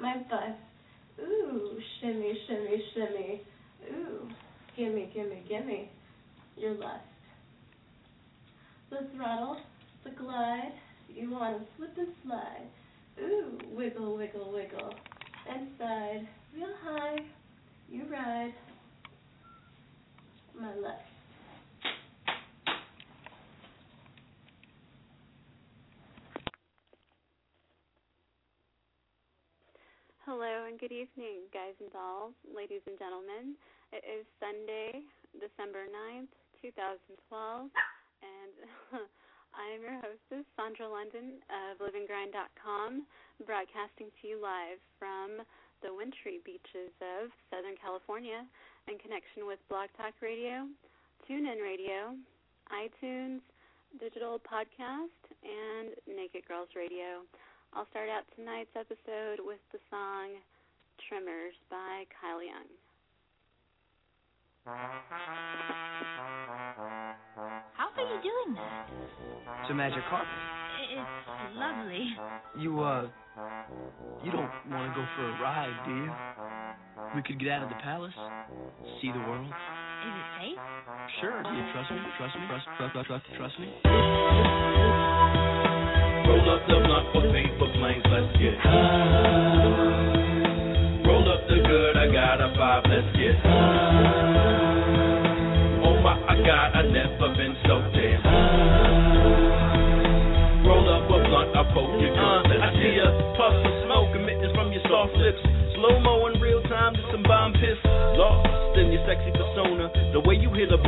my butt. Ooh, shimmy, shimmy, shimmy. Ooh, gimme, gimme, gimme. Your lust. The throttle, the glide. You wanna slip and slide. Ooh, wiggle, wiggle, wiggle. and Inside, real high. You ride. My lust. Hello and good evening, guys and dolls, ladies and gentlemen. It is Sunday, December 9th, 2012, and I am your hostess, Sandra London of LiveandGrind.com, broadcasting to you live from the wintry beaches of Southern California in connection with Blog Talk Radio, TuneIn Radio, iTunes, Digital Podcast, and Naked Girls Radio. I'll start out tonight's episode with the song Tremors by Kyle Young. How are you doing that? It's a magic carpet. It's lovely. You, uh, you don't want to go for a ride, do you? We could get out of the palace, see the world. Is it safe? Sure. Do you trust me? Trust me? Trust, trust, trust, trust, trust me? Roll up the blunt for let's get high. Roll up the good, I got a five, let's get high. Oh my God, I never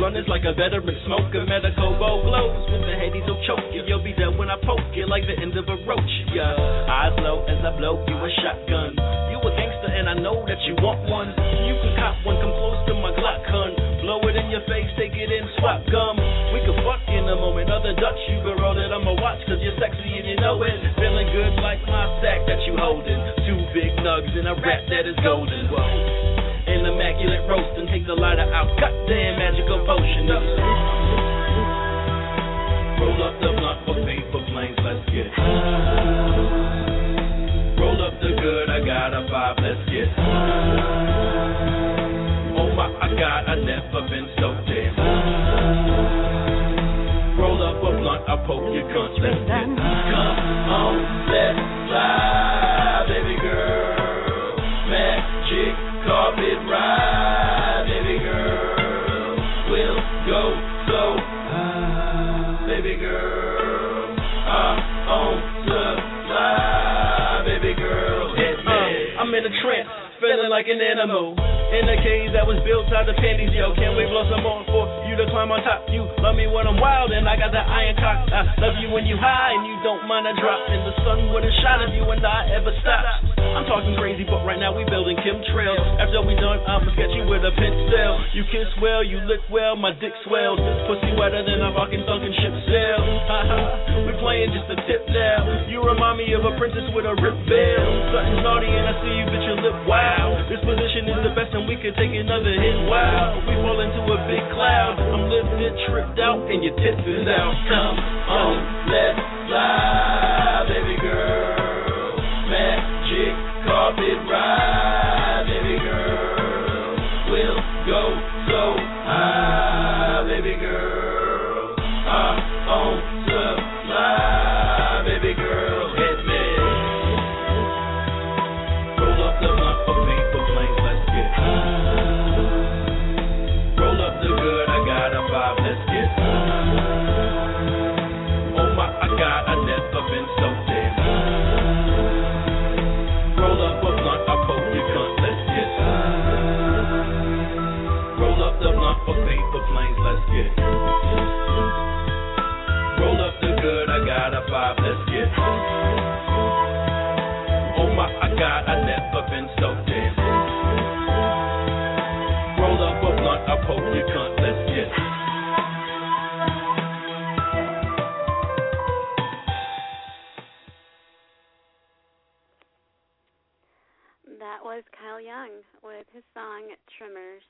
is like a veteran smoker. Medical bow glows with the headies will choke you. You'll be dead when I poke you like the end of a roach. Yeah, eyes low as I blow you a shotgun. You a gangster and I know that you want one. You can cop one, come close to my Glock gun. Blow it in your face, take it in, swap gum. We can fuck in a moment. Other Dutch, you can roll it. I'ma watch cause you're sexy and you know it. Feeling good like my sack that you holding. Two big nugs in a rap that is golden. Whoa. An immaculate roast and take the lighter out. Goddamn magical potion. Roll up the blunt for paper planes, let's get high. Roll up the good, I got a five, let's get high. Oh my God, I never been so damn high. Roll up a blunt, I poke your guns, let's get high. Come on, let's an animal. In a cage that was built out of panties, yo. Can't wait blow some more for you to climb on top. You love me when I'm wild and I got that iron cock. I love you when you high and you don't mind a drop. And the sun wouldn't shine if you and I ever stopped. I'm talking crazy, but right now we building chemtrails. After we done, I'ma sketch you with a pencil. You kiss well, you lick well, my dick swells. This pussy wetter than a fucking sunken ship sail. We playing just a tip now. You remind me of a princess with a ripped veil. Something's naughty and I see you, bitch, your lip wow. This position is the best and we could take another hit. Wow, we fall into a big cloud. I'm lifted, tripped out, and your tits is out. Come on, let's his song Tremors.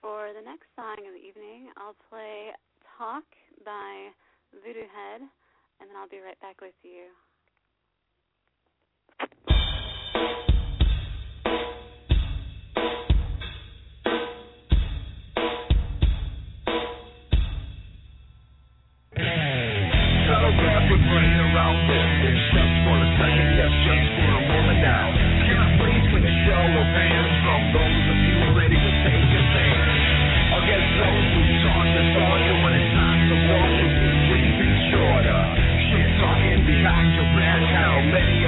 For the next song of the evening, I'll play Talk by Voodoo Head, and then I'll be right back with you. Around for a second, yes, just for a moment now show hands From those of you ready to take a Against those who when it's time to walk, shorter. Shit talking behind your back How many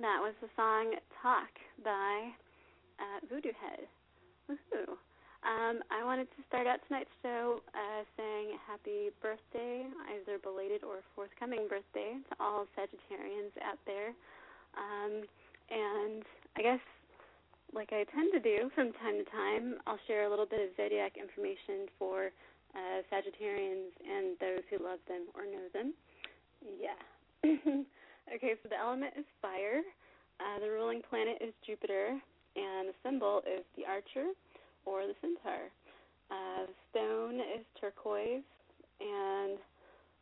That was the song Talk by uh, Voodoo Head. Woohoo! Um, I wanted to start out tonight's show uh, saying happy birthday, either belated or forthcoming birthday, to all Sagittarians out there. Um, and I guess, like I tend to do from time to time, I'll share a little bit of zodiac information for uh, Sagittarians and those who love them or know them. Yeah. okay, so the element is fire. Uh, the ruling planet is Jupiter, and the symbol is the archer or the centaur. Uh, stone is turquoise, and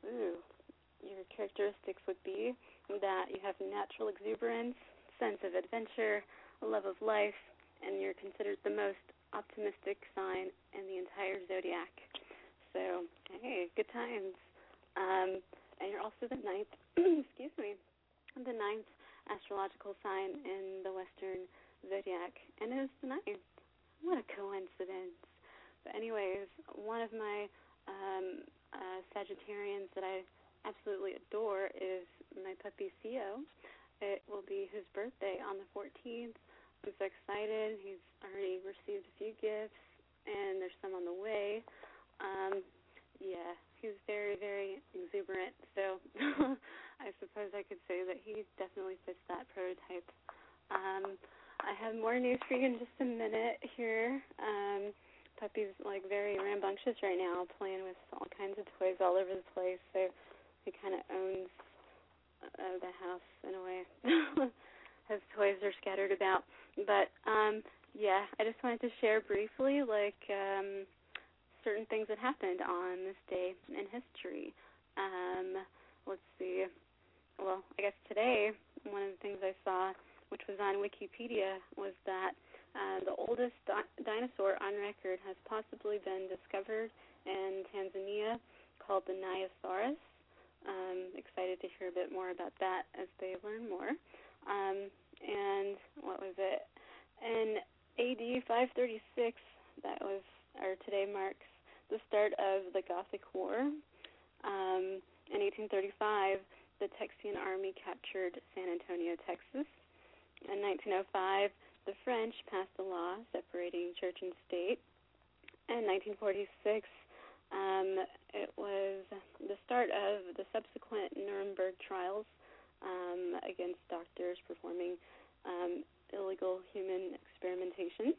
ooh, your characteristics would be that you have natural exuberance, sense of adventure, a love of life, and you're considered the most optimistic sign in the entire zodiac. So, hey, good times. Um, and you're also the ninth, excuse me, the ninth astrological sign in the Western zodiac, and it is the ninth. What a coincidence. But anyways, one of my um, uh, Sagittarians that I absolutely adore is my puppy Theo. It will be his birthday on the 14th. I'm so excited. He's already received a few gifts, and there's some on the way. Um, yeah, he's very, very exuberant. So I suppose I could say that he definitely fits that prototype. Um, I have more news for you in just a minute here. Um, Puppy's like very rambunctious right now, playing with all kinds of toys all over the place. So he kind of owns uh, the house in a way. His toys are scattered about, but um, yeah, I just wanted to share briefly like um, certain things that happened on this day in history. Um, let's see. Well, I guess today one of the things I saw which was on Wikipedia, was that uh, the oldest di- dinosaur on record has possibly been discovered in Tanzania called the Nyasasaurus. Um, excited to hear a bit more about that as they learn more. Um, and what was it? In AD 536, that was, or today marks the start of the Gothic War. Um, in 1835, the Texian army captured San Antonio, Texas. In 1905, the French passed a law separating church and state. In 1946, um, it was the start of the subsequent Nuremberg trials um, against doctors performing um, illegal human experimentation.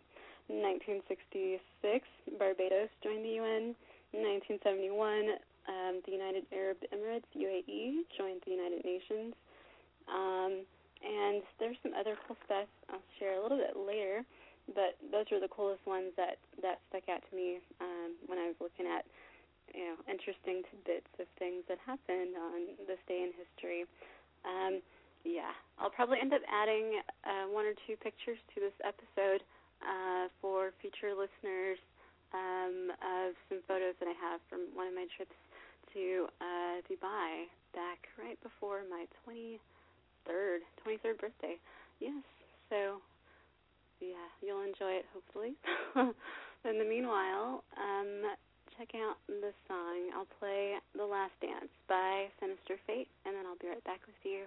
In 1966, Barbados joined the UN. In 1971, um, the United Arab Emirates (UAE) joined the United Nations. Um, and there's some other cool stuff I'll share a little bit later, but those were the coolest ones that that stuck out to me um, when I was looking at you know interesting tidbits of things that happened on this day in history. Um, yeah, I'll probably end up adding uh, one or two pictures to this episode uh, for future listeners um, of some photos that I have from one of my trips to uh, Dubai back right before my 23rd, 23rd birthday. Yes. So, yeah, you'll enjoy it hopefully. in the meanwhile, um, check out the song. I'll play The Last Dance by Sinister Fate, and then I'll be right back with you.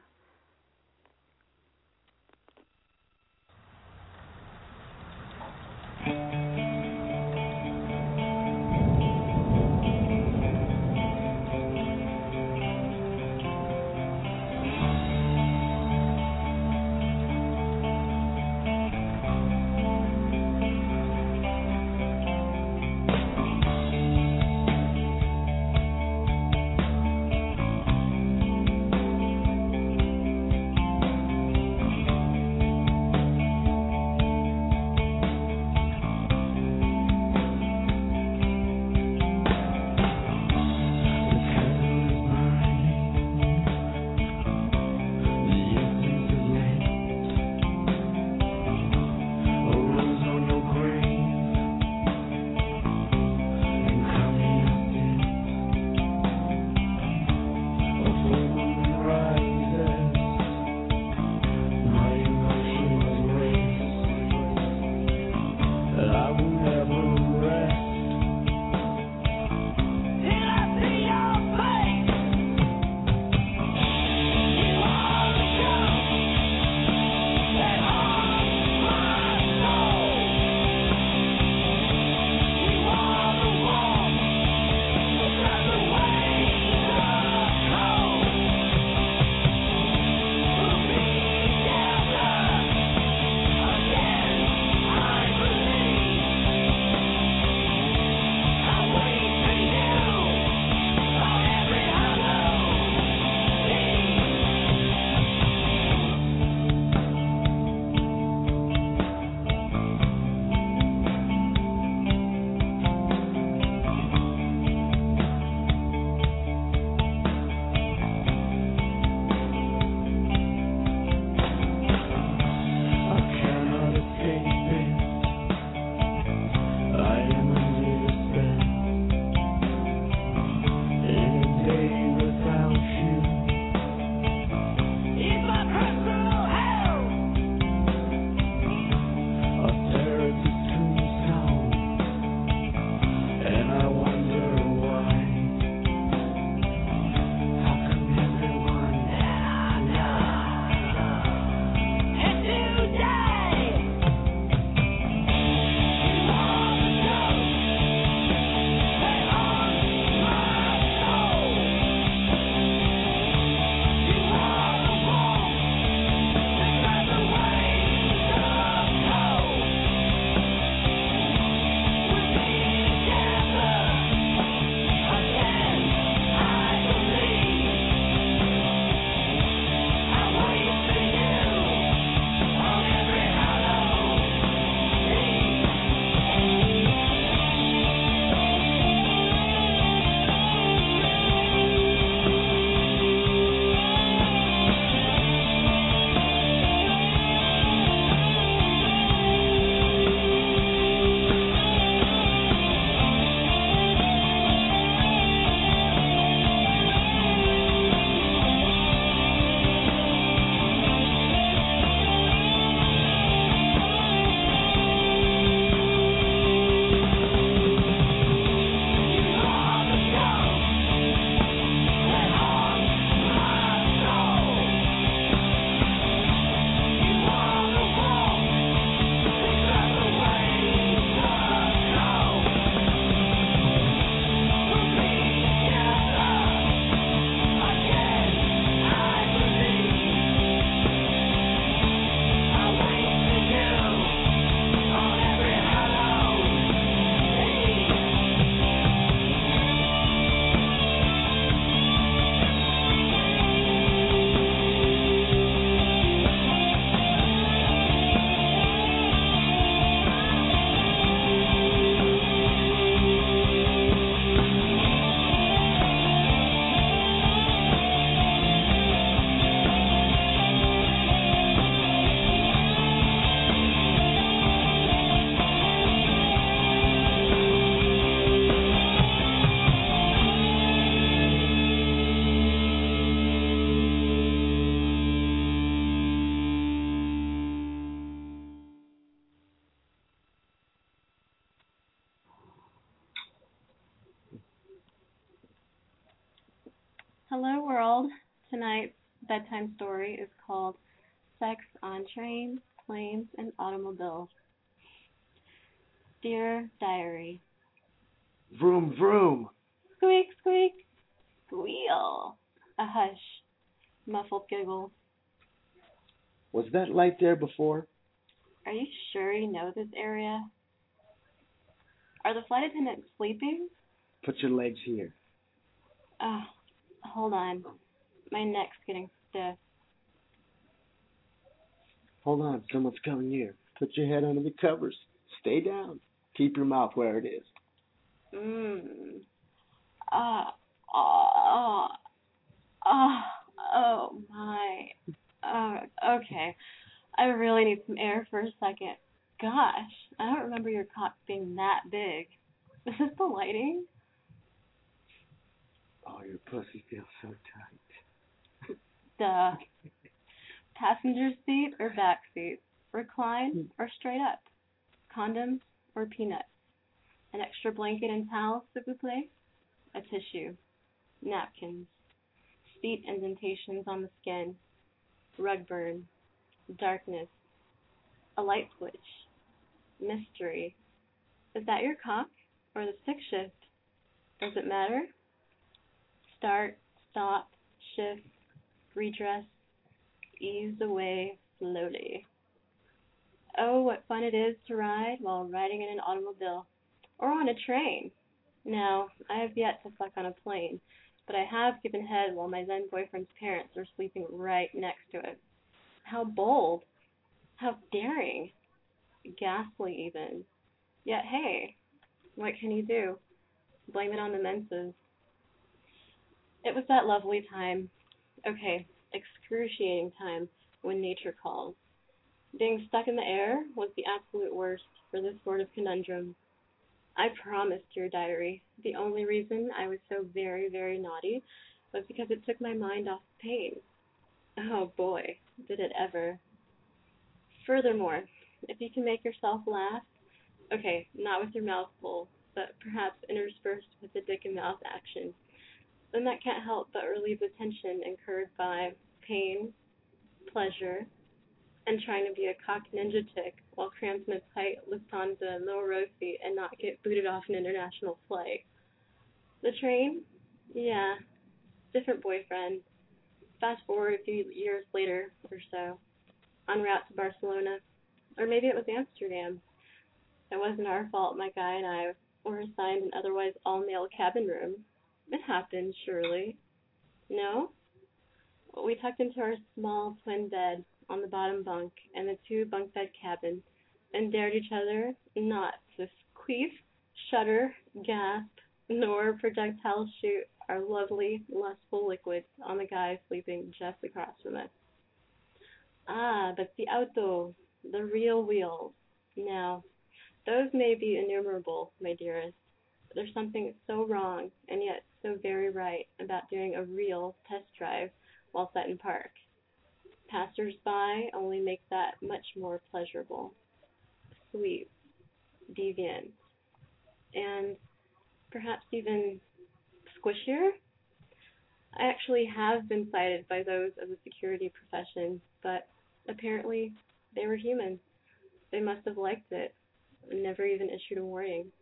Hello, world. Tonight's bedtime story is called Sex on Trains, Planes, and Automobiles. Dear Diary, Vroom vroom. squeak, squeak, squeal. A hush, muffled giggle. Was that light there before? Are you sure you know this area? Are the flight attendants sleeping? Put your legs here. Oh, hold on. My neck's getting stiff. Hold on, someone's coming here. Put your head under the covers. Stay down. Keep your mouth where it is. Mmm. Ah, ah, ah, oh my. Oh, okay. I really need some air for a second. Gosh, I don't remember your cock being that big. Is this the lighting? Oh, your pussy feels so tight. Duh. Passenger seat or back seat? Recline or straight up? Condoms or peanuts? An extra blanket and towel, s'il vous plaît? A tissue. Napkins. Feet indentations on the skin. Rug burn. Darkness. A light switch. Mystery. Is that your cock or the stick shift? Does it matter? Start, stop, shift, redress, ease away slowly. Oh, what fun it is to ride while riding in an automobile or on a train. Now, I have yet to fuck on a plane, but I have given head while my then boyfriend's parents are sleeping right next to it. How bold! How daring! Ghastly, even. Yet, hey, what can you do? Blame it on the menses. It was that lovely time. Okay, excruciating time when nature calls. Being stuck in the air was the absolute worst for this sort of conundrum. I promised your diary, the only reason I was so very, very naughty was because it took my mind off pain. Oh boy, did it ever. Furthermore, if you can make yourself laugh, okay, not with your mouth full, but perhaps interspersed with the dick and mouth action, then that can't help but relieve the tension incurred by pain, pleasure, and trying to be a cock ninja chick while cramped in a tight Lufthansa low row seat and not get booted off an international flight. The train? Yeah. Different boyfriend. Fast forward a few years later or so. En route to Barcelona. Or maybe it was Amsterdam. It wasn't our fault my guy and I were assigned an otherwise all male cabin room. It happened, surely. No? We tucked into our small twin bed on the bottom bunk and the two bunk bed cabin and dared each other not to queef, shudder, gasp, nor projectile shoot our lovely, lustful liquids on the guy sleeping just across from us. Ah, but the auto, the real wheels. Now, those may be innumerable, my dearest. But there's something so wrong and yet so very right about doing a real test drive while set in park. Passers-by only make that much more pleasurable, sweet, deviant, and perhaps even squishier. I actually have been cited by those of the security profession, but apparently they were human. They must have liked it never even issued a warning.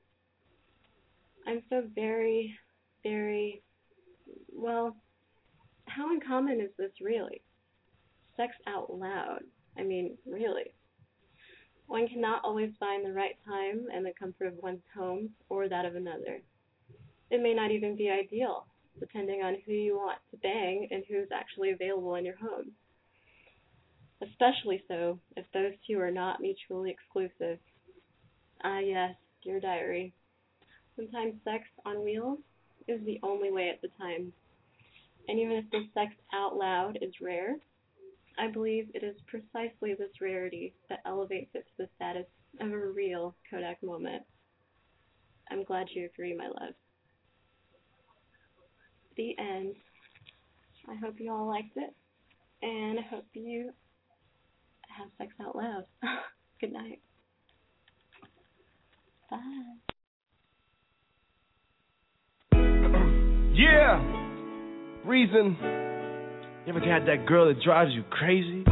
I'm so very, very, well, how uncommon is this really? Sex out loud. I mean, really. One cannot always find the right time and the comfort of one's home or that of another. It may not even be ideal, depending on who you want to bang and who's actually available in your home. Especially so if those two are not mutually exclusive. Ah, yes, dear diary. Sometimes sex on wheels is the only way at the time. And even if the sex out loud is rare, I believe it is precisely this rarity that elevates it to the status of a real Kodak moment. I'm glad you agree, my love. The end. I hope you all liked it, and I hope you have sex out loud. Good night. Bye. Yeah. Reason. You ever had that girl that drives you crazy?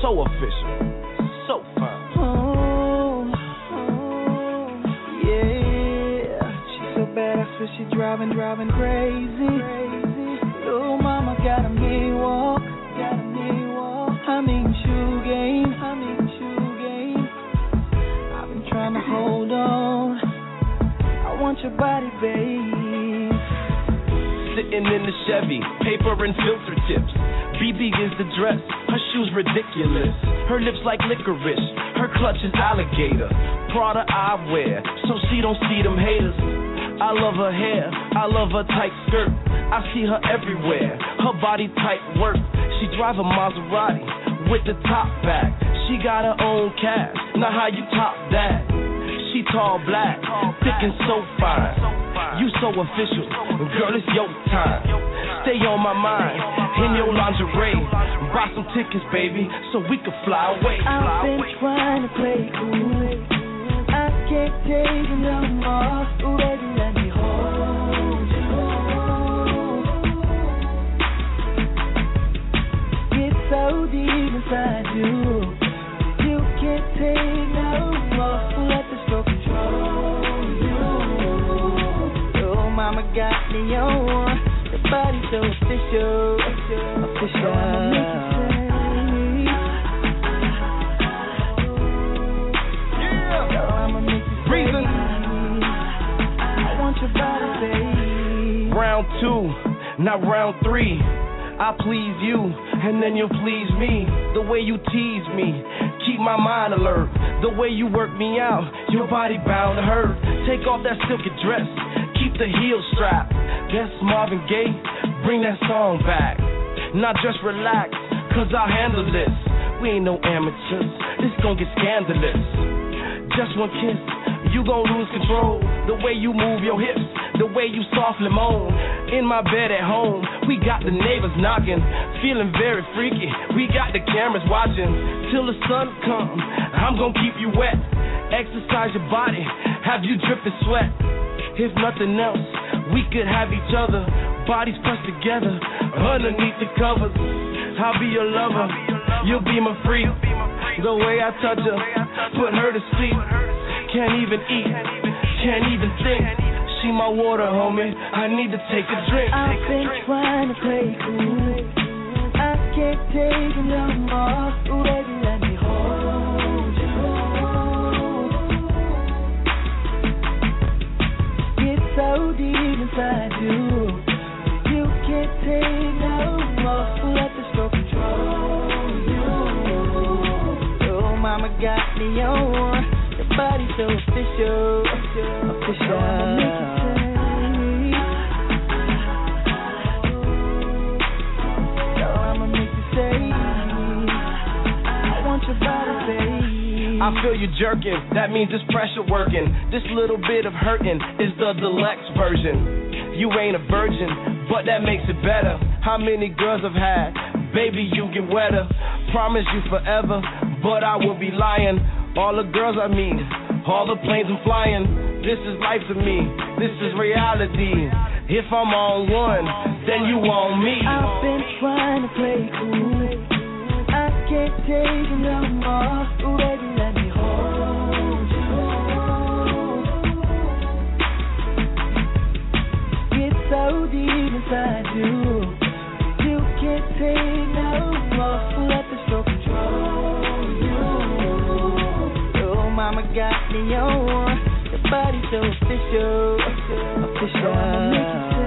So official. So fine. Oh, oh, yeah. She's so bad, I swear she driving, driving crazy. crazy. Little mama got a me walk, got a me walk. I mean shoe game, I mean shoe game. I've been trying to hold on. I want your body, babe. Sitting in the Chevy, paper and filter tips. BB is the dress, her shoes ridiculous. Her lips like licorice, her clutch is alligator. Prada I wear, so she don't see them haters. I love her hair, I love her tight skirt. I see her everywhere, her body type work. She drive a Maserati with the top back. She got her own cash, now how you top that? She tall, black, thick and so fine. You so official, girl, it's your time. Stay on my mind, in your lingerie. Buy some tickets, baby, so we can fly away. I've been trying to play cool. I can't take it no more. Ooh, baby, let me hold you. So deep inside you. You can't take no more. Let mama got me on. The body so official. Official. I'ma make you say. Girl, I'ma make you say. Reason. I want your body, babe. Round two, not round three. I please you, and then you'll please me. The way you tease me, keep my mind alert. The way you work me out, your body bound to hurt. Take off that silky dress, keep the heel strapped. That's Marvin Gaye, bring that song back. Now just relax, cause I'll handle this. We ain't no amateurs, this gon' get scandalous. Just one kiss, you gon' lose control. The way you move your hips, the way you softly moan. In my bed at home, we got the neighbors knocking, feeling very freaky. We got the cameras watching till the sun comes. I'm gon' keep you wet, exercise your body, have you dripping sweat. If nothing else, we could have each other, bodies pressed together underneath the covers. I'll be your lover, you'll be my freak. The way I touch her, put her to sleep. Can't even eat, can't even think. She my water, homie. I need to take a drink. I've been trying to play cool. I can't take no more. Ooh, baby, so deep inside you. You can't take no more. Let the stroke control you. Oh, mama got me on. Your body so official. Official. Girl, I'ma make you say. I want your body, babe. I feel you jerking, that means it's pressure working. This little bit of hurting is the deluxe version. You ain't a virgin, but that makes it better. How many girls I've had? Baby, you get wetter. Promise you forever, but I will be lying. All the girls I meet, all the planes I'm flying. This is life to me, this is reality. If I'm on one, then you on me. I've been trying to play cool. I can't take no more. Ooh, baby, so deep inside you. You can't take no more. Let the stroke control you. Oh, mama got me on. Your body so official. Official.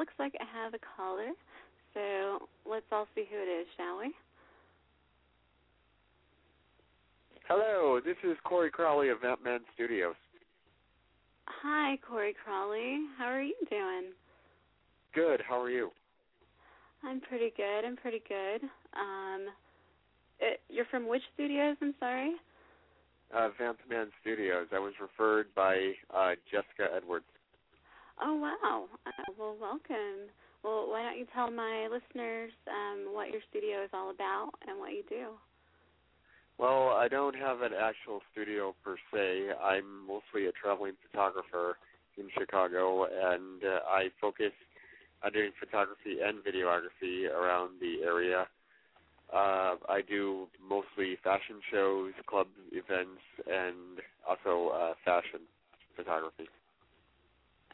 Looks like I have a caller. So let's all see who it is, shall we? Hello, this is Corey Crowley of Vampman Studios. Hi, Corey Crowley. How are you doing? Good, how are you? I'm pretty good. I'm pretty good. Um, it, you're from which studios? I'm sorry. Uh, Vampman Studios. I was referred by uh, Jessica Edwards. Oh wow. Uh, well, welcome. Well, why don't you tell my listeners um, what your studio is all about and what you do? Well, I don't have an actual studio per se. I'm mostly a traveling photographer in Chicago, and uh, I focus on doing photography and videography around the area. Uh, I do mostly fashion shows, club events, and also uh, fashion photography.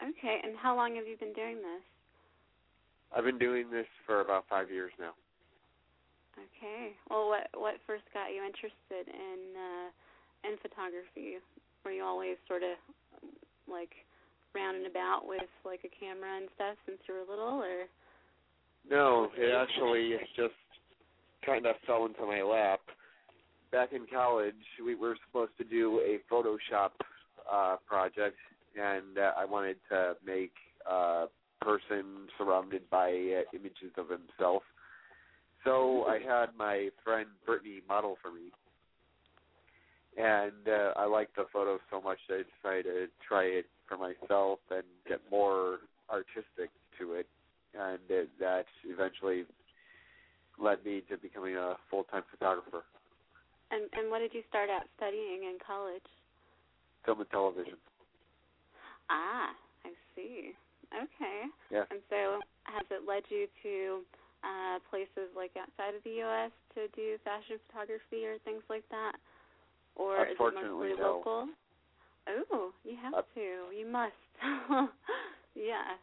Okay, and how long have you been doing this? I've been doing this for about five years now. Okay. Well, what what first got you interested in uh, in photography? Were you always sort of like round and about with like a camera and stuff since you were little, or? No, it actually just kind of fell into my lap. Back in college, we were supposed to do a Photoshop uh, project, and uh, I wanted to make a person surrounded by uh, images of himself. So I had my friend Brittany model for me, and uh, I liked the photo so much that I decided to try it for myself and get more artistic to it, and it, that eventually led me to becoming a full-time photographer. And and what did you start out studying in college? Film and television. Ah, I see. Okay. Yeah. And so, has it led you to uh, places like outside of the U.S. to do fashion photography or things like that, or is it mostly no. local? Oh, you have Uh, to. You must. yeah.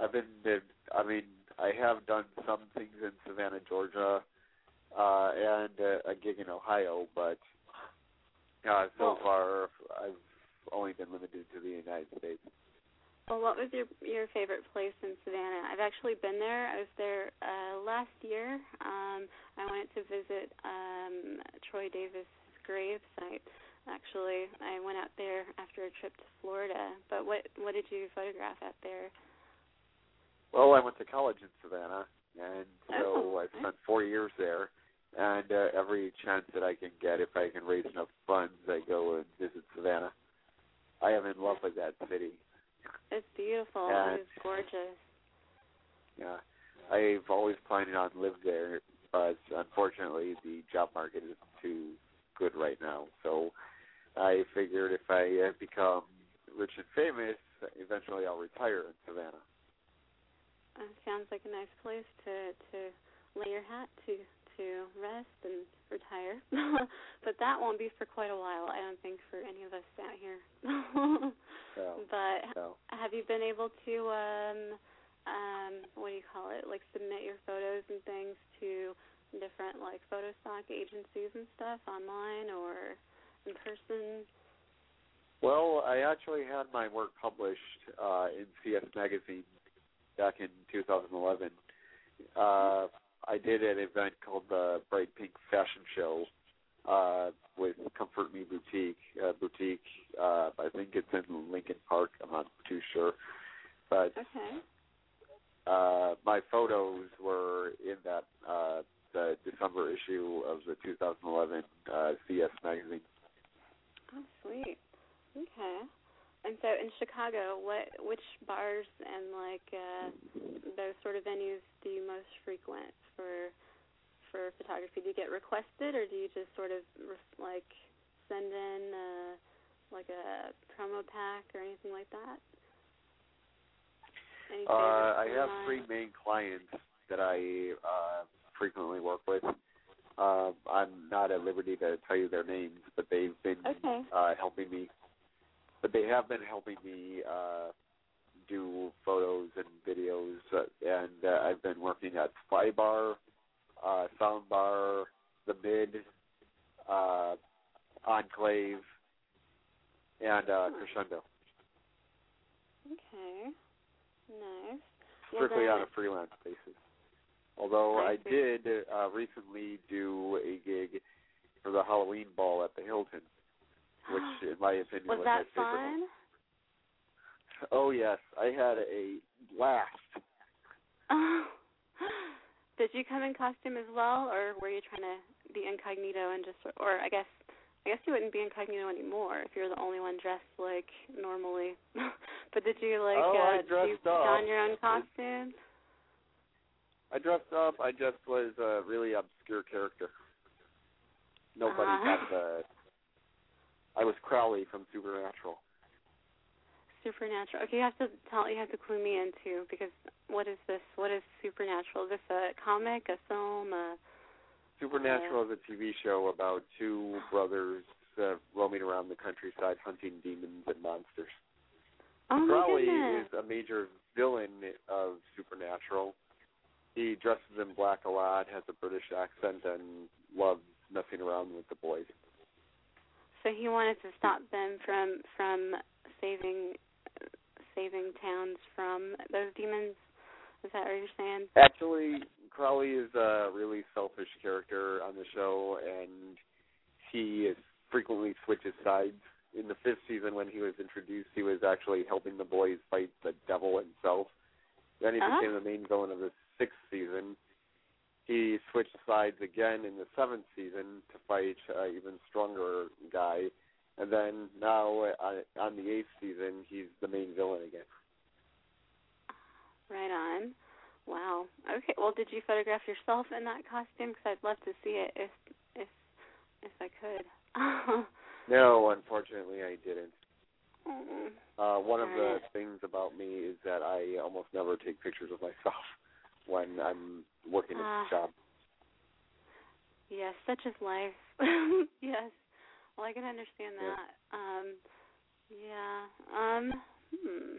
I've been, I mean, I have done some things in Savannah, Georgia, uh, and uh, a gig in Ohio, but uh, so Well- far I've only been limited to the United States. Well, what was your your favorite place in Savannah? I've actually been there. I was there uh last year. Um I went to visit um Troy Davis' grave site. Actually, I went out there after a trip to Florida. But what what did you photograph out there? Well, I went to college in Savannah, and so Oh, I spent four years there. And uh, every chance that I can get, if I can raise enough funds, I go and visit Savannah. I am in love with that city. It's beautiful. Yeah, It's gorgeous. Yeah, I've always planned on live there, but unfortunately the job market is too good right now. So I figured if I uh, become rich and famous, eventually I'll retire in Savannah. Uh, sounds like a nice place to to lay your hat to to rest and retire. but that won't be for quite a while, I don't think, for any of us out here. So, but so have you been able to um um what do you call it? Like submit your photos and things to different like photo stock agencies and stuff online or in person? well, I actually had my work published uh, in CS Magazine back in 2011. Uh, I did an event called the Bright Pink Fashion Show uh, with Comfort Me Boutique. Uh, boutique, uh, I think it's in Lincoln Park. I'm not too sure, but Okay. uh, my photos were in that uh, the December issue of the 2011 uh, CS magazine. Oh, sweet. Okay. And so in Chicago, what which bars and like uh those sort of venues do you most frequent for for photography? Do you get requested or do you just sort of like send in uh like a promo pack or anything like that? Any Uh, I have three main clients that I uh, frequently work with. Uh, I'm not at liberty to tell you their names, but they've been Okay. uh, helping me. But they have been helping me uh, do photos and videos, uh, and uh, I've been working at Spy Bar, uh, Sound Bar, The Mid, uh, Enclave, and uh, Crescendo. Okay. Nice. Strictly on a freelance basis. Although I I, did uh, recently do a gig for the Halloween ball at the Hilton, which, in my opinion, Was was that my favorite. fun? Oh yes, I had a blast. Did you come in costume as well, or were you trying to be incognito and just, or I guess, I guess you wouldn't be incognito anymore if you're the only one dressed like normally. but did you like Oh, I uh, dressed do up. don your own costume? I dressed up. I just was a really obscure character. Nobody got the. I was Crowley from Supernatural. Supernatural. Okay, you have to tell. You have to clue me in too, because what is this? What is Supernatural? Is this a comic, a film, a? Supernatural is a TV show about two brothers uh, roaming around the countryside hunting demons and monsters. Oh Crowley is a major villain of Supernatural. He dresses in black a lot, has a British accent, and loves messing around with the boys. So he wanted to stop them from from saving saving towns from those demons. Is that what you're saying? Actually, Crowley is a really selfish character on the show, and he is frequently switches sides. In the fifth season, when he was introduced, he was actually helping the boys fight the devil himself. Then he Ah. became the main villain of the sixth season. He switched sides again in the seventh season to fight an even stronger guy. And then now uh, on the eighth season, he's the main villain again. Right on. Wow. Okay. Well, did you photograph yourself in that costume? Because I'd love to see it if if if I could. No, unfortunately, I didn't. Mm. Uh, one of the things about me is that I almost never take pictures of myself when I'm working at Ah. the job. Yes, such is life. yes. Well, I can understand Yeah. that. Um, yeah. Um. Hmm.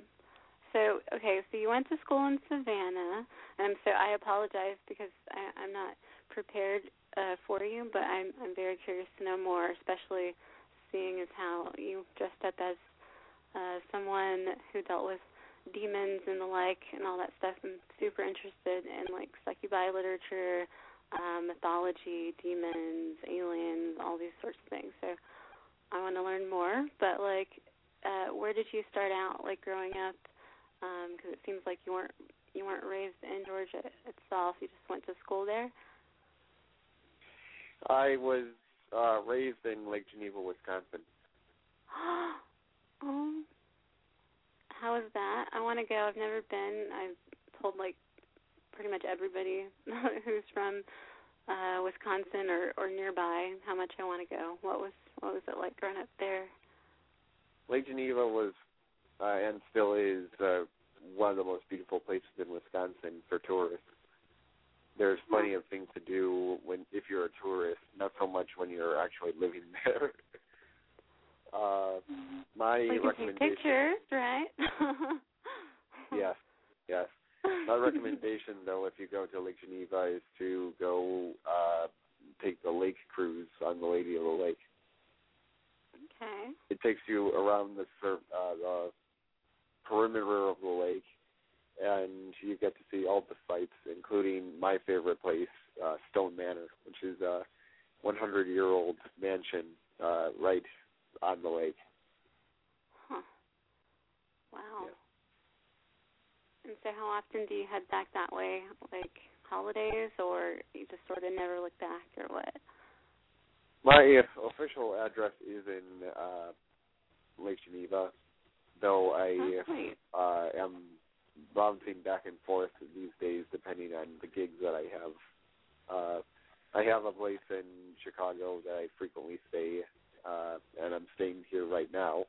So okay, so you went to school in Savannah, and so I apologize because I, I'm not prepared uh, for you, but I'm I'm very curious to know more, especially seeing as how you dressed up as uh, someone who dealt with demons and the like and all that stuff. I'm super interested in like succubi literature, um, mythology, demons, aliens, all these sorts of things. So I want to learn more. But like, uh, where did you start out? Like growing up? Because it seems like you weren't you weren't raised in Georgia itself. You just went to school there. I was uh, raised in Lake Geneva, Wisconsin. oh, how is that? I want to go. I've never been. I've told like pretty much everybody who's from uh Wisconsin or or nearby how much I want to go. What was what was it like growing up there? Lake Geneva was uh, and still is uh, one of the most beautiful places in Wisconsin for tourists. There's plenty of things to do when if you're a tourist, not so much when you're actually living there. Uh, my Well, you can take pictures, right? yes, yes. My recommendation, though, if you go to Lake Geneva, is to go uh, take the lake cruise on the Lady of the Lake. Okay. It takes you around the, uh, the perimeter of the lake, and you get to see all the sights, including my favorite place, uh, Stone Manor, which is a 100-year-old mansion uh, right on the lake. Huh. Wow. And so, how often do you head back that way? Like holidays, or you just sort of never look back, or what? My official address is in uh, Lake Geneva, though I Oh, sweet. uh, am bouncing back and forth these days depending on the gigs that I have. Uh, I have a place in Chicago that I frequently stay, uh, and I'm staying here right now.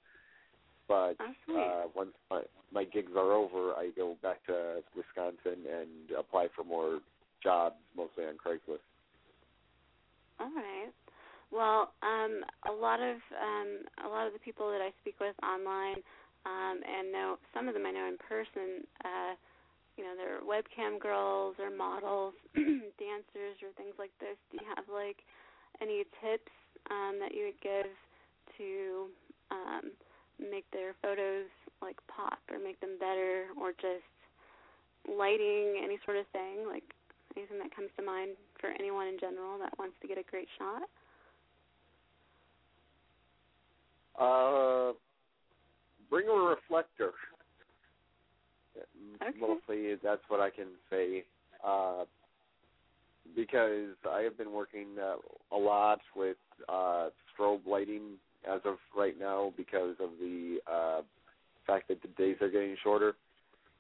But Oh, uh, once my, my gigs are over, I go back to Wisconsin and apply for more jobs, mostly on Craigslist. All right. Well, um, a lot of um, a lot of the people that I speak with online, um, and know some of them I know in person. Uh, you know, they're webcam girls or models, dancers, or things like this. Do you have like any tips um, that you would give to um, make their photos like pop or make them better or just lighting, any sort of thing, like anything that comes to mind for anyone in general that wants to get a great shot? Uh, bring a reflector. Okay. Mostly, that's what I can say. Uh, because I have been working uh, a lot with uh, strobe lighting as of right now because of the uh, fact that the days are getting shorter.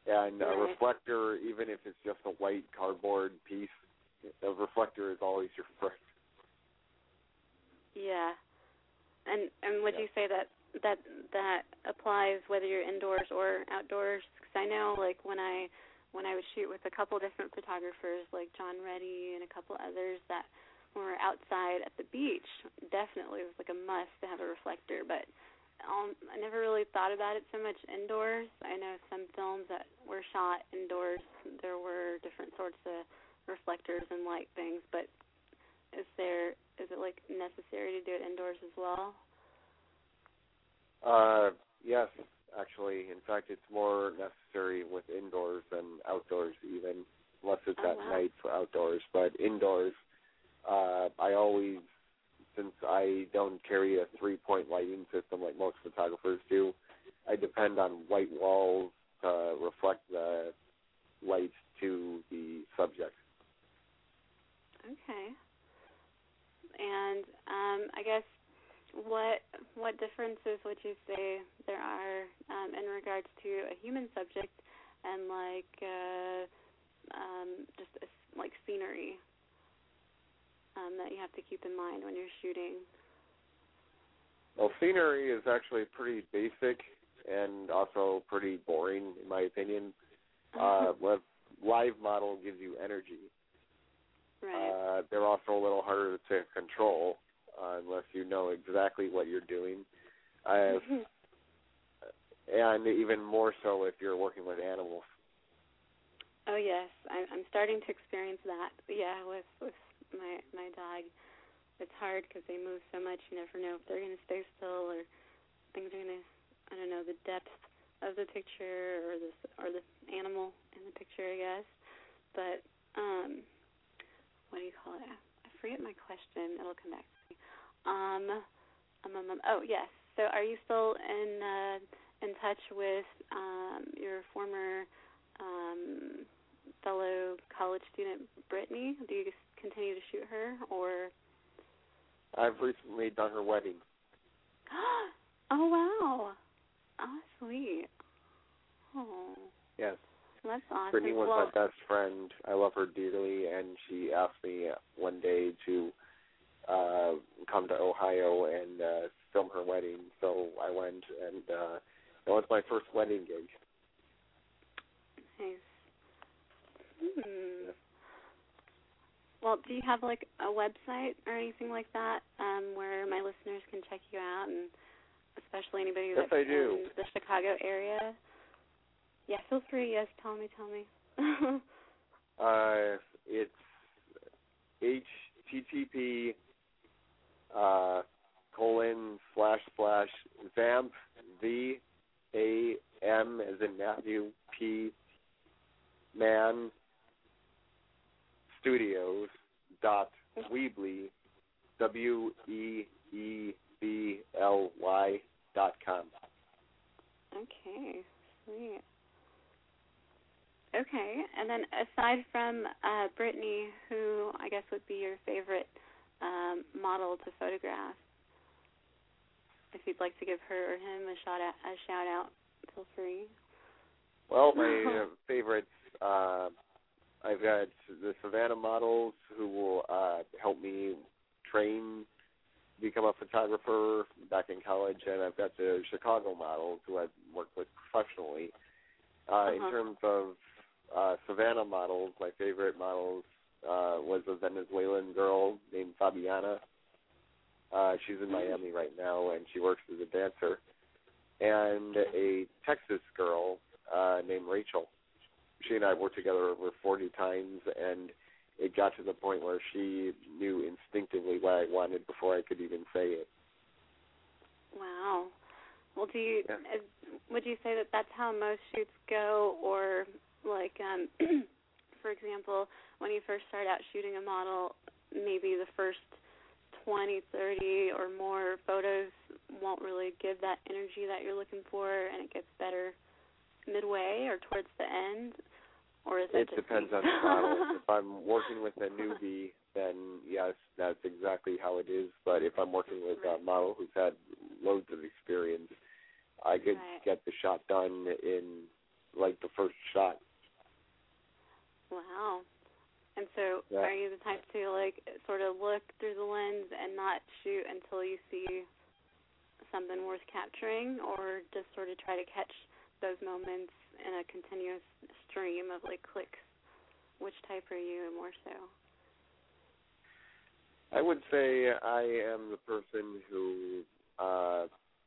And a Right. reflector, even if it's just a white cardboard piece, a reflector is always your friend. Yeah. And and would you say that that that applies whether you're indoors or outdoors? Because I know, like when I when I would shoot with a couple different photographers, like John Reddy and a couple others, that when we were outside at the beach, definitely it was like a must to have a reflector. But um, I never really thought about it so much indoors. I know some films that were shot indoors, there were different sorts of reflectors and light things, but is there is it like necessary to do it indoors as well? Uh, yes, actually. In fact, it's more necessary with indoors than outdoors, even unless it's Oh, at wow. night for outdoors. But indoors, uh, I always, since I don't carry a three-point lighting system like most photographers do, I depend on white walls to reflect the light to the subject. Okay. And um, I guess what what differences would you say there are um, in regards to a human subject and like uh, um, just a, like scenery um, that you have to keep in mind when you're shooting? Well, scenery is actually pretty basic and also pretty boring, in my opinion. Uh, live model gives you energy. Right. Uh, they're also a little harder to control uh, unless you know exactly what you're doing. Uh, and even more so if you're working with animals. Oh yes, I'm I'm starting to experience that. Yeah, with with my my dog, it's hard because they move so much. You never know if they're gonna stay still or things are gonna I don't know the depth of the picture or the or the animal in the picture, I guess. But um, what do you call it? I forget my question. It'll come back to me. Um, um, um, um oh yes. So are you still in uh, in touch with um your former um fellow college student Brittany? Do you continue to shoot her or? I've recently done her wedding. oh wow! Oh sweet. Oh, Yes. That's awesome. Brittany was well, my best friend. I love her dearly, and she asked me one day to uh come to Ohio and uh film her wedding. So I went, and uh that was my first wedding gig. nice. Hmm. Well, do you have like a website or anything like that um, where my listeners can check you out, and especially anybody Yes, that's I do. in the Chicago area? Yeah, feel free. Yes, tell me, tell me. Uh, it's http uh, colon slash slash vamp v a m as in Matthew p man studios dot weebly w e e b l y dot com. Okay, sweet. Okay, and then aside from uh, Brittany, who I guess would be your favorite um, model to photograph? If you'd like to give her or him a shout out, a shout out, feel free. Well, my uh, favorites. Uh, I've got the Savannah models who will uh, help me train, become a photographer back in college, and I've got the Chicago models who I've worked with professionally. Uh, In Uh-huh. terms of uh, Savannah models, my favorite models uh, was a Venezuelan girl named Fabiana. Uh, she's in Miami right now, and she works as a dancer. And a Texas girl uh, named Rachel. She and I worked together over 40 times, and it got to the point where she knew instinctively what I wanted before I could even say it. Wow. Well, do you Yeah. is, would you say that that's how most shoots go, or like, um, for example, when you first start out shooting a model, maybe the first twenty, thirty, or more photos won't really give that energy that you're looking for, and it gets better midway or towards the end, or is It depends me? on the model. if I'm working with a newbie, then yes, that's exactly how it is. But if I'm working with a model who's had loads of experience, I could Right. get the shot done in like the first shot. Wow. And so, Yeah. are you the type to like sort of look through the lens and not shoot until you see something worth capturing, or just sort of try to catch those moments in a continuous stream of like clicks? Which type are you more so? I would say I am the person who, uh,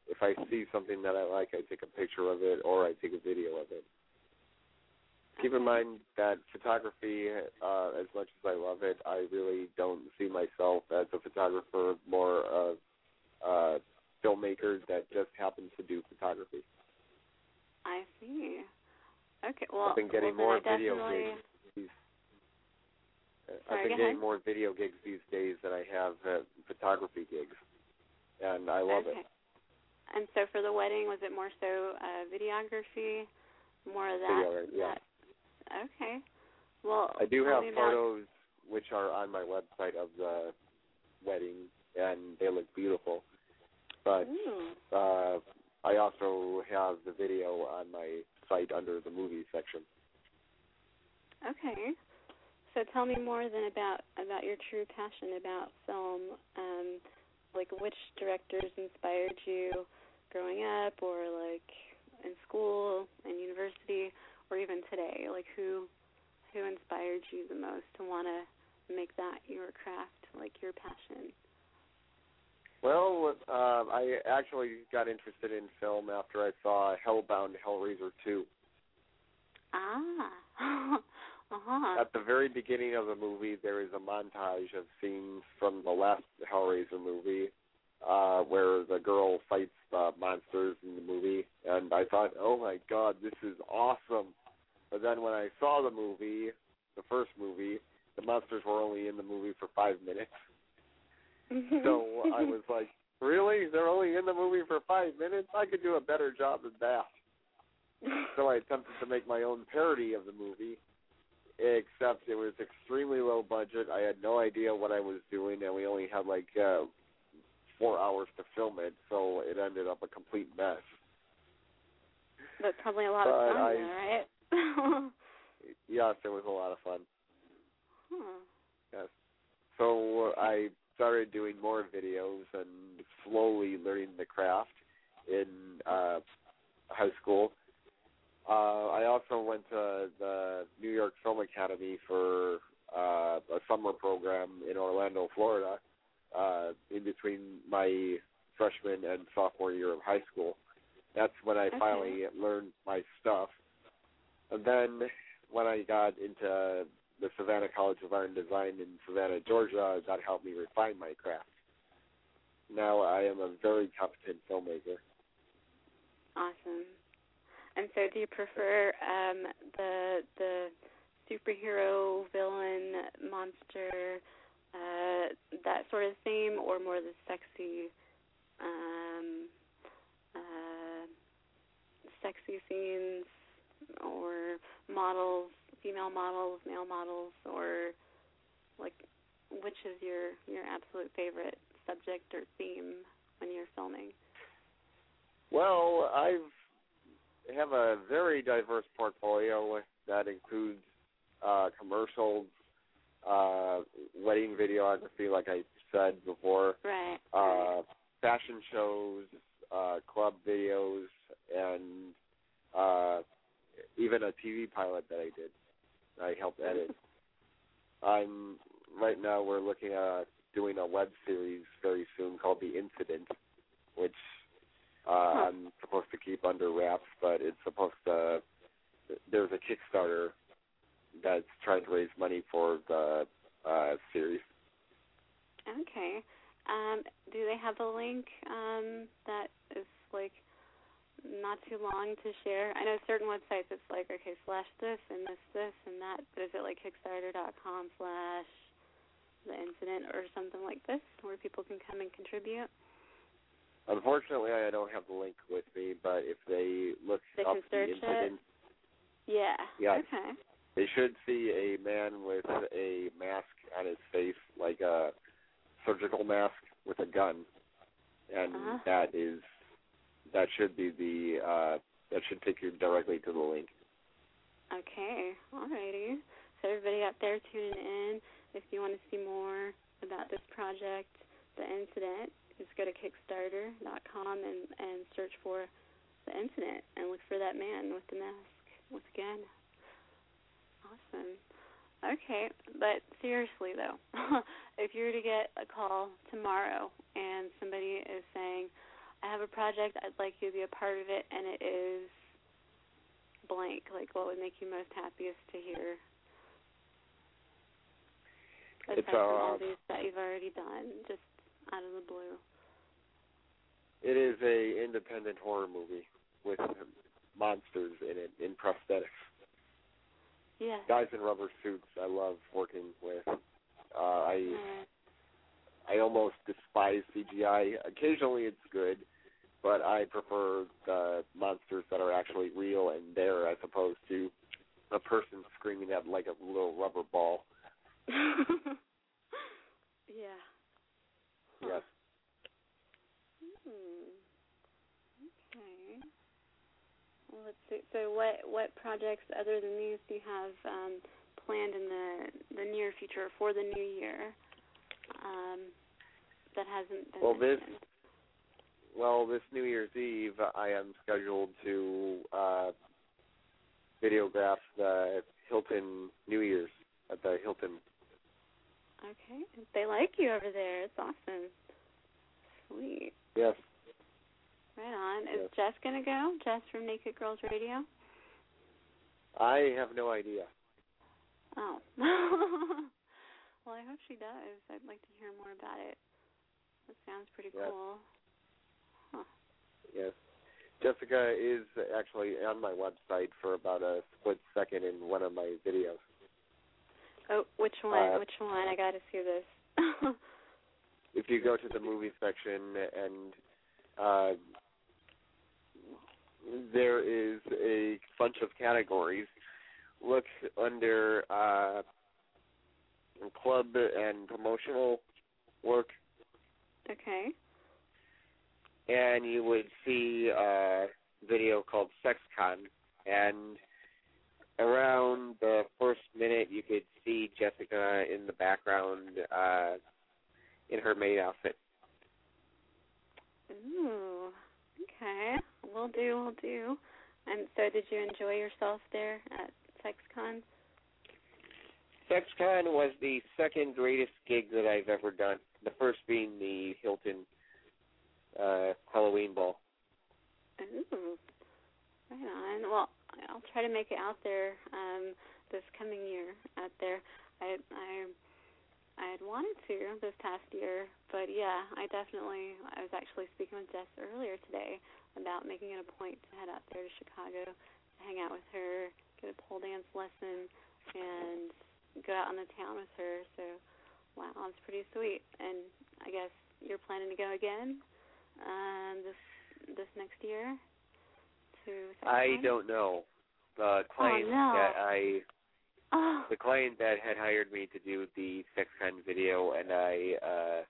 if I see something that I like, I take a picture of it or I take a video of it. Keep in mind that photography, uh, as much as I love it, I really don't see myself as a photographer, more of a filmmaker that just happens to do photography. I see. Okay. Well, I've been getting well, more video definitely... gigs. These, uh, Sorry, I've been getting ahead. more video gigs these days than I have uh, photography gigs, and I love okay. it. And so for the wedding, was it more so uh, videography, more of that? Videography, yeah. that- Okay. Well, I do have photos which are on my website of the wedding, and they look beautiful. But Ooh. uh, I also have the video on my site under the movie section. Okay. So tell me more then about about your true passion about film. Um, like which directors inspired you growing up, or like in school and university, or even today? Like who who inspired you the most to want to make that your craft, like your passion? Well, uh, I actually got interested in film after I saw Hellbound Hellraiser 2. Ah. uh-huh. At the very beginning of the movie, there is a montage of scenes from the last Hellraiser movie uh, where the girl fights uh, monsters in the movie, and I thought, oh my god, this is awesome. But then when I saw the movie, the first movie, the monsters were only in the movie for five minutes. so I was like, really? They're only in the movie for five minutes? I could do a better job than that. so I attempted to make my own parody of the movie, except it was extremely low budget. I had no idea what I was doing, and we only had like uh, four hours to film it, so it ended up a complete mess. But probably a lot But of fun, I- right? Yes, it was a lot of fun. huh. Yes. So uh, I started doing more videos and slowly learning the craft in uh, high school. Uh, I also went to the New York Film Academy for uh, a summer program in Orlando, Florida, uh, in between my freshman and sophomore year of high school. That's when I Okay. finally learned my stuff. And then when I got into the Savannah College of Art and Design in Savannah, Georgia, that helped me refine my craft. Now I am a very competent filmmaker. Awesome. And so, do you prefer um, the the superhero, villain, monster, uh, that sort of theme, or more the sexy, um, uh, sexy scenes, or models, female models, male models, or like which is your your absolute favorite subject or theme when you're filming? Well, I've have a very diverse portfolio that includes uh, commercials, uh, wedding videography, like I said before, Right. uh, fashion shows, uh, club videos, and uh, even a TV pilot that I did. I helped edit. I'm right now. We're looking at doing a web series very soon called The Incident, which uh, I'm supposed to keep under wraps, but it's supposed to. There's a Kickstarter that's trying to raise money for the uh, series. Okay. Um, do they have a link um, that is like not too long to share? I know certain websites it's like okay slash this and this this and that, but is it like Kickstarter.com slash the incident or something like this where people can come and contribute? Unfortunately, I don't have the link with me, but if they look They up the incident, Yeah. Yeah. Okay. They should see a man with a mask on his face, like a surgical mask with a gun, and Uh-huh. that is that should be the uh, that should take you directly to the link. Okay, alrighty. So everybody out there tuning in, if you want to see more about this project, the incident, just go to Kickstarter.com and and search for the incident and look for that man with the mask with the gun. Awesome. Okay, but seriously though, if you were to get a call tomorrow and somebody is saying, "I have a project, I'd like you to be a part of it," and it is blank, like what would make you most happiest to hear? Aside It's, from all these that you've already done, just out of the blue. It is a independent horror movie with monsters in it in prosthetics. Yeah. Guys in rubber suits. I love working with. Uh, I Yeah. I almost despise CGI. Occasionally it's good, but I prefer the monsters that are actually real and there as opposed to a person screaming at like a little rubber ball. yeah. Yes. Hmm. Okay. Well, let's see. So, what what projects other than these do you have um, planned in the the near future for the new year? Um, that hasn't been Well, this mentioned? well, this New Year's Eve, I am scheduled to uh, videograph the Hilton New Year's at the Hilton. Okay. They like you over there. It's awesome. Sweet. Yes, Right on. Is. Jess gonna go? Jess from Naked Girls Radio. I have no idea. Oh. well, I hope she does. I'd like to hear more about it. That sounds pretty Yes. cool. Huh. Yes. Jessica is actually on my website for about a split second in one of my videos. Oh, which one? Uh, which one? I got to see this. If you go to the movie section and uh, there is a bunch of categories. Look under uh, club and promotional work, okay. and you would see a video called SexCon, and around the first minute you could see Jessica in the background uh, in her maid outfit. Ooh. Okay. We'll do. We'll do. And so, did you enjoy yourself there at SexCon? SexCon was the second greatest gig that I've ever done. The first being the Hilton uh, Halloween ball. Ooh. Right on. Well, I'll try to make it out there um this coming year out there. I I I had wanted to this past year, but yeah, I definitely I was actually speaking with Jess earlier today about making it a point to head out there to Chicago, to hang out with her, get a pole dance lesson and go out on the town with her. So wow, it's pretty sweet. And I guess you're planning to go again um this this next year to I don't know. The client Oh, no. that I Oh, the client that had hired me to do the sex SexCon video and I uh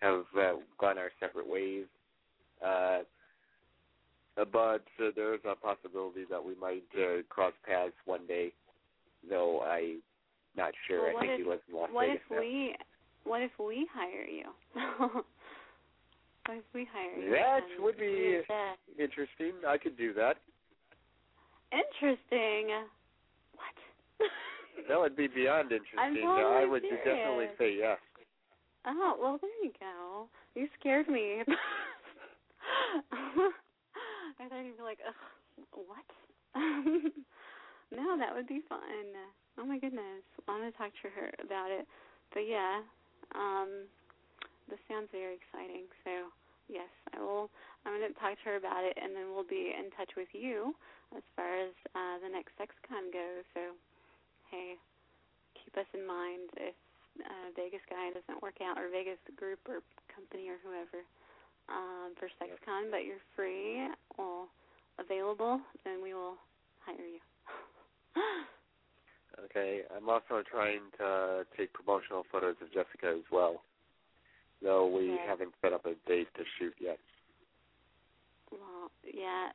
have uh, gone our separate ways. Uh but uh, there's a possibility that we might uh, cross paths one day, though I'm not sure. Well, I think if- he lives in Las what Vegas if now. we what if we hire you? what if we hire you? That would be that? interesting. I could do that. interesting. What? That would be beyond interesting. I'm I totally would definitely say yes. Oh, well, there you go. You scared me. I thought you'd be like, Ugh, what? no, that would be fun. Oh my goodness. I'm gonna talk to her about it. But yeah, um, this sounds very exciting. So yes, I will. I'm gonna talk to her about it, and then we'll be in touch with you as far as uh, the next SexCon goes. So, hey, keep us in mind if uh, Vegas guy doesn't work out, or Vegas group or company or whoever um, for SexCon, but you're free or available, then we will hire you. Okay, I'm also trying to take promotional photos of Jessica as well, though we Okay. haven't set up a date to shoot yet. well, yeah.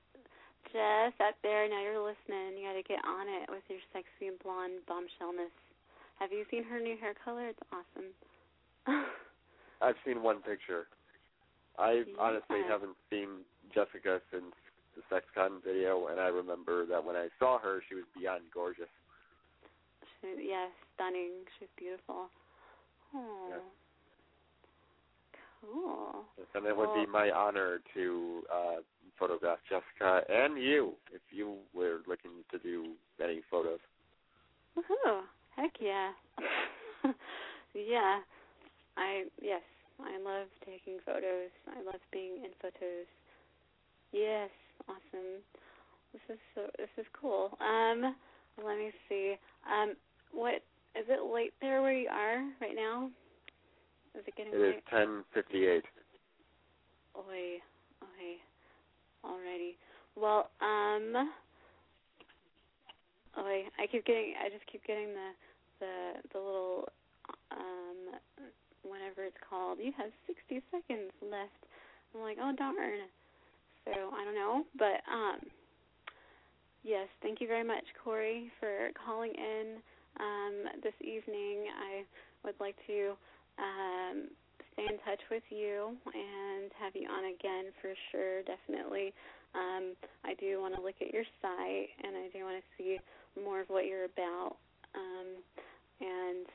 Jess, out there, now you're listening. You got to get on it with your sexy blonde bombshellness. Have you seen her new hair color? It's awesome. I've seen one picture. I honestly haven't seen Jessica since the Sex SexCon video, and I remember that when I saw her, she was beyond gorgeous. She, yeah, stunning. She's beautiful. Oh, cool. And it would be my honor to uh, photograph Jessica and you if you were looking to do any photos. Woohoo! Heck yeah. yeah. I yes, I love taking photos. I love being in photos. Yes, awesome. This is so this is cool. Um let me see. Um what is it late there where you are right now? Is it getting It is late? 10:58. Oi, oi. Alrighty. Well, um oi, I keep getting I just keep getting the the the little um whatever it's called. You have sixty seconds left. I'm like, oh darn. So I don't know. But um yes, thank you very much, Corey, for calling in um this evening. I would like to um stay in touch with you and have you on again for sure, definitely. Um, I do want to look at your site and I do want to see more of what you're about. Um, and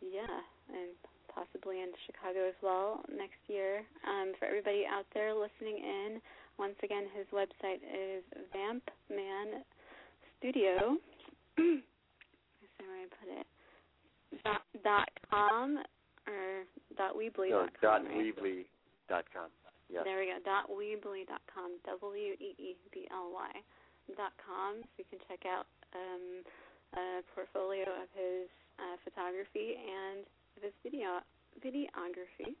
yeah, and possibly in Chicago as well next year. Um, for everybody out there listening in, once again, his website is Vamp Man Studio. Where I put it. Dot, dot com or dot weebly No, dot right? weebly dot com. Yes. There we go. Dot weebly dot com. W e e b l y dot com. So you can check out um, a portfolio of his uh, photography and of his video videography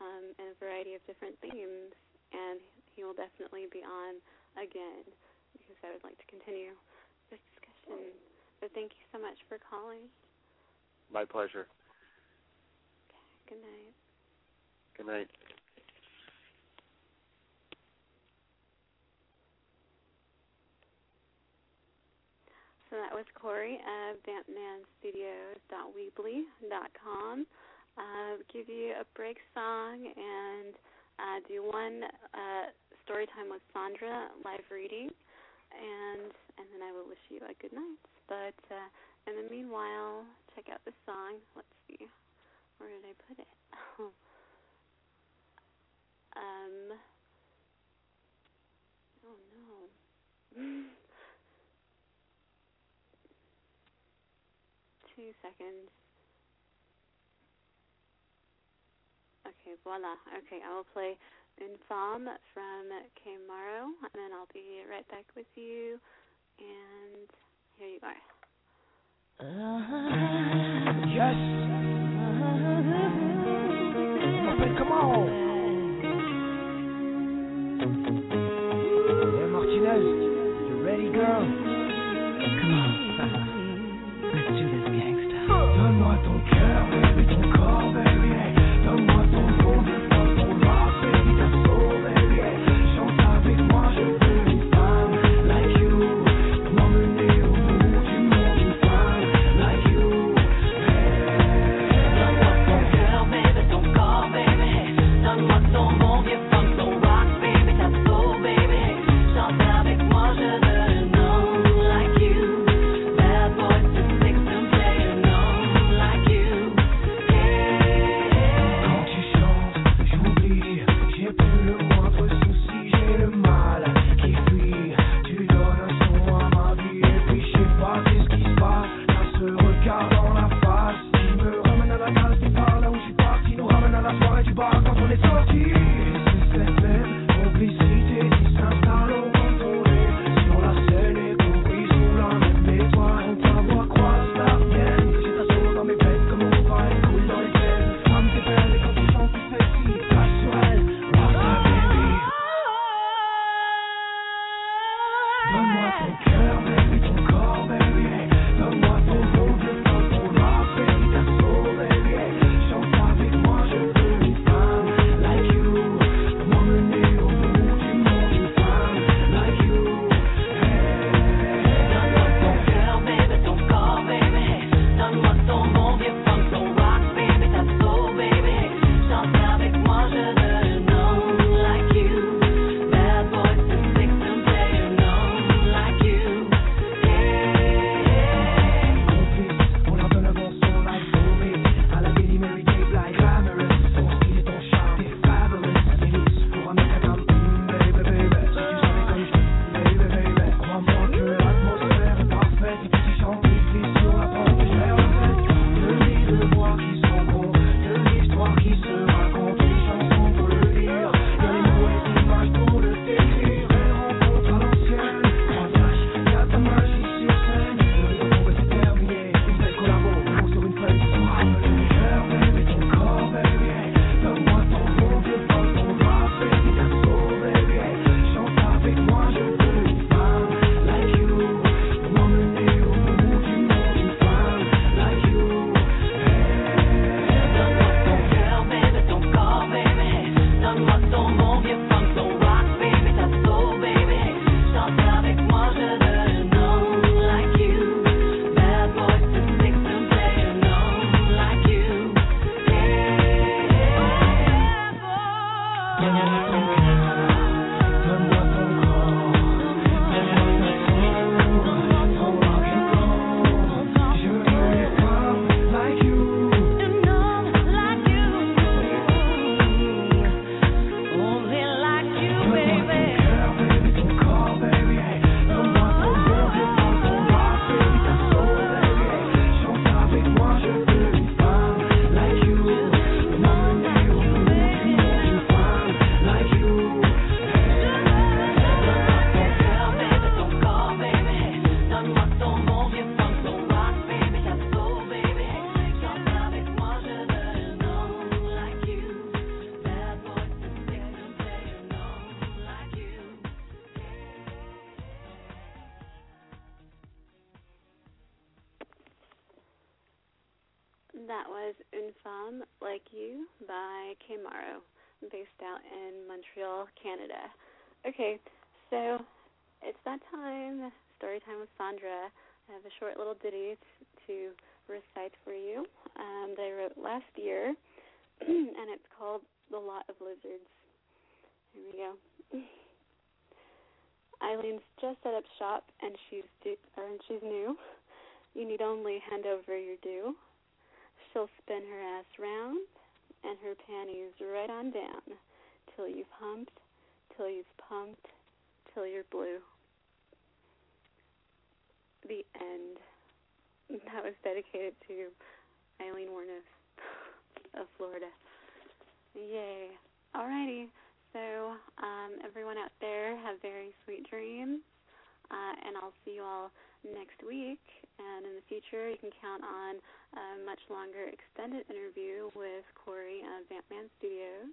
um, and a variety of different themes. And he will definitely be on again because I would like to continue this discussion. So thank you so much for calling. My pleasure. Good night. Good night. Was Corey of VampmanStudios.weebly.com. Uh, give you a break song and uh, do one uh, story time with Sandra live reading, and and then I will wish you a good night. But uh, in the meanwhile, check out the song. Let's see, where did I put it? um. Oh no. Two seconds. Okay, voila. Okay, I will play Une Femme from K Morrow, and then I'll be right back with you. And here you are. Uh-huh. Yes. Uh-huh. Come on. Hey Martinez, you ready girl? Canada. Okay, so it's that time, story time with Sandra. I have a short little ditty to recite for you um, that I wrote last year, and it's called The Lot of Lizards. Here we go. Eileen's just set up shop, and she's do- and she's new. You need only hand over your due. She'll spin her ass round and her panties right on down till you've humped, till you've pumped, till you're blue. The end. That was dedicated to Eileen Warnes of Florida. Yay. Alrighty. So, um, everyone out there, have very sweet dreams. Uh, and I'll see you all next week. And in the future, you can count on a much longer extended interview with Corey of Vampman Studios.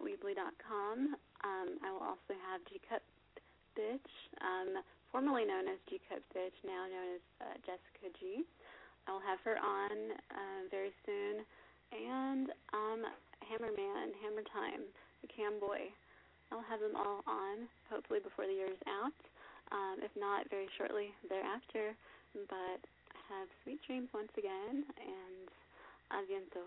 Weebly.com. Um, I will also have G Cup Bitch, um, formerly known as G Cup Bitch, now known as uh, Jessica G. I will have her on uh, very soon. And um, Hammerman, Hammer Time, the Cam Boy. I'll have them all on, hopefully before the year is out. Um, if not, very shortly thereafter. But have sweet dreams once again, and a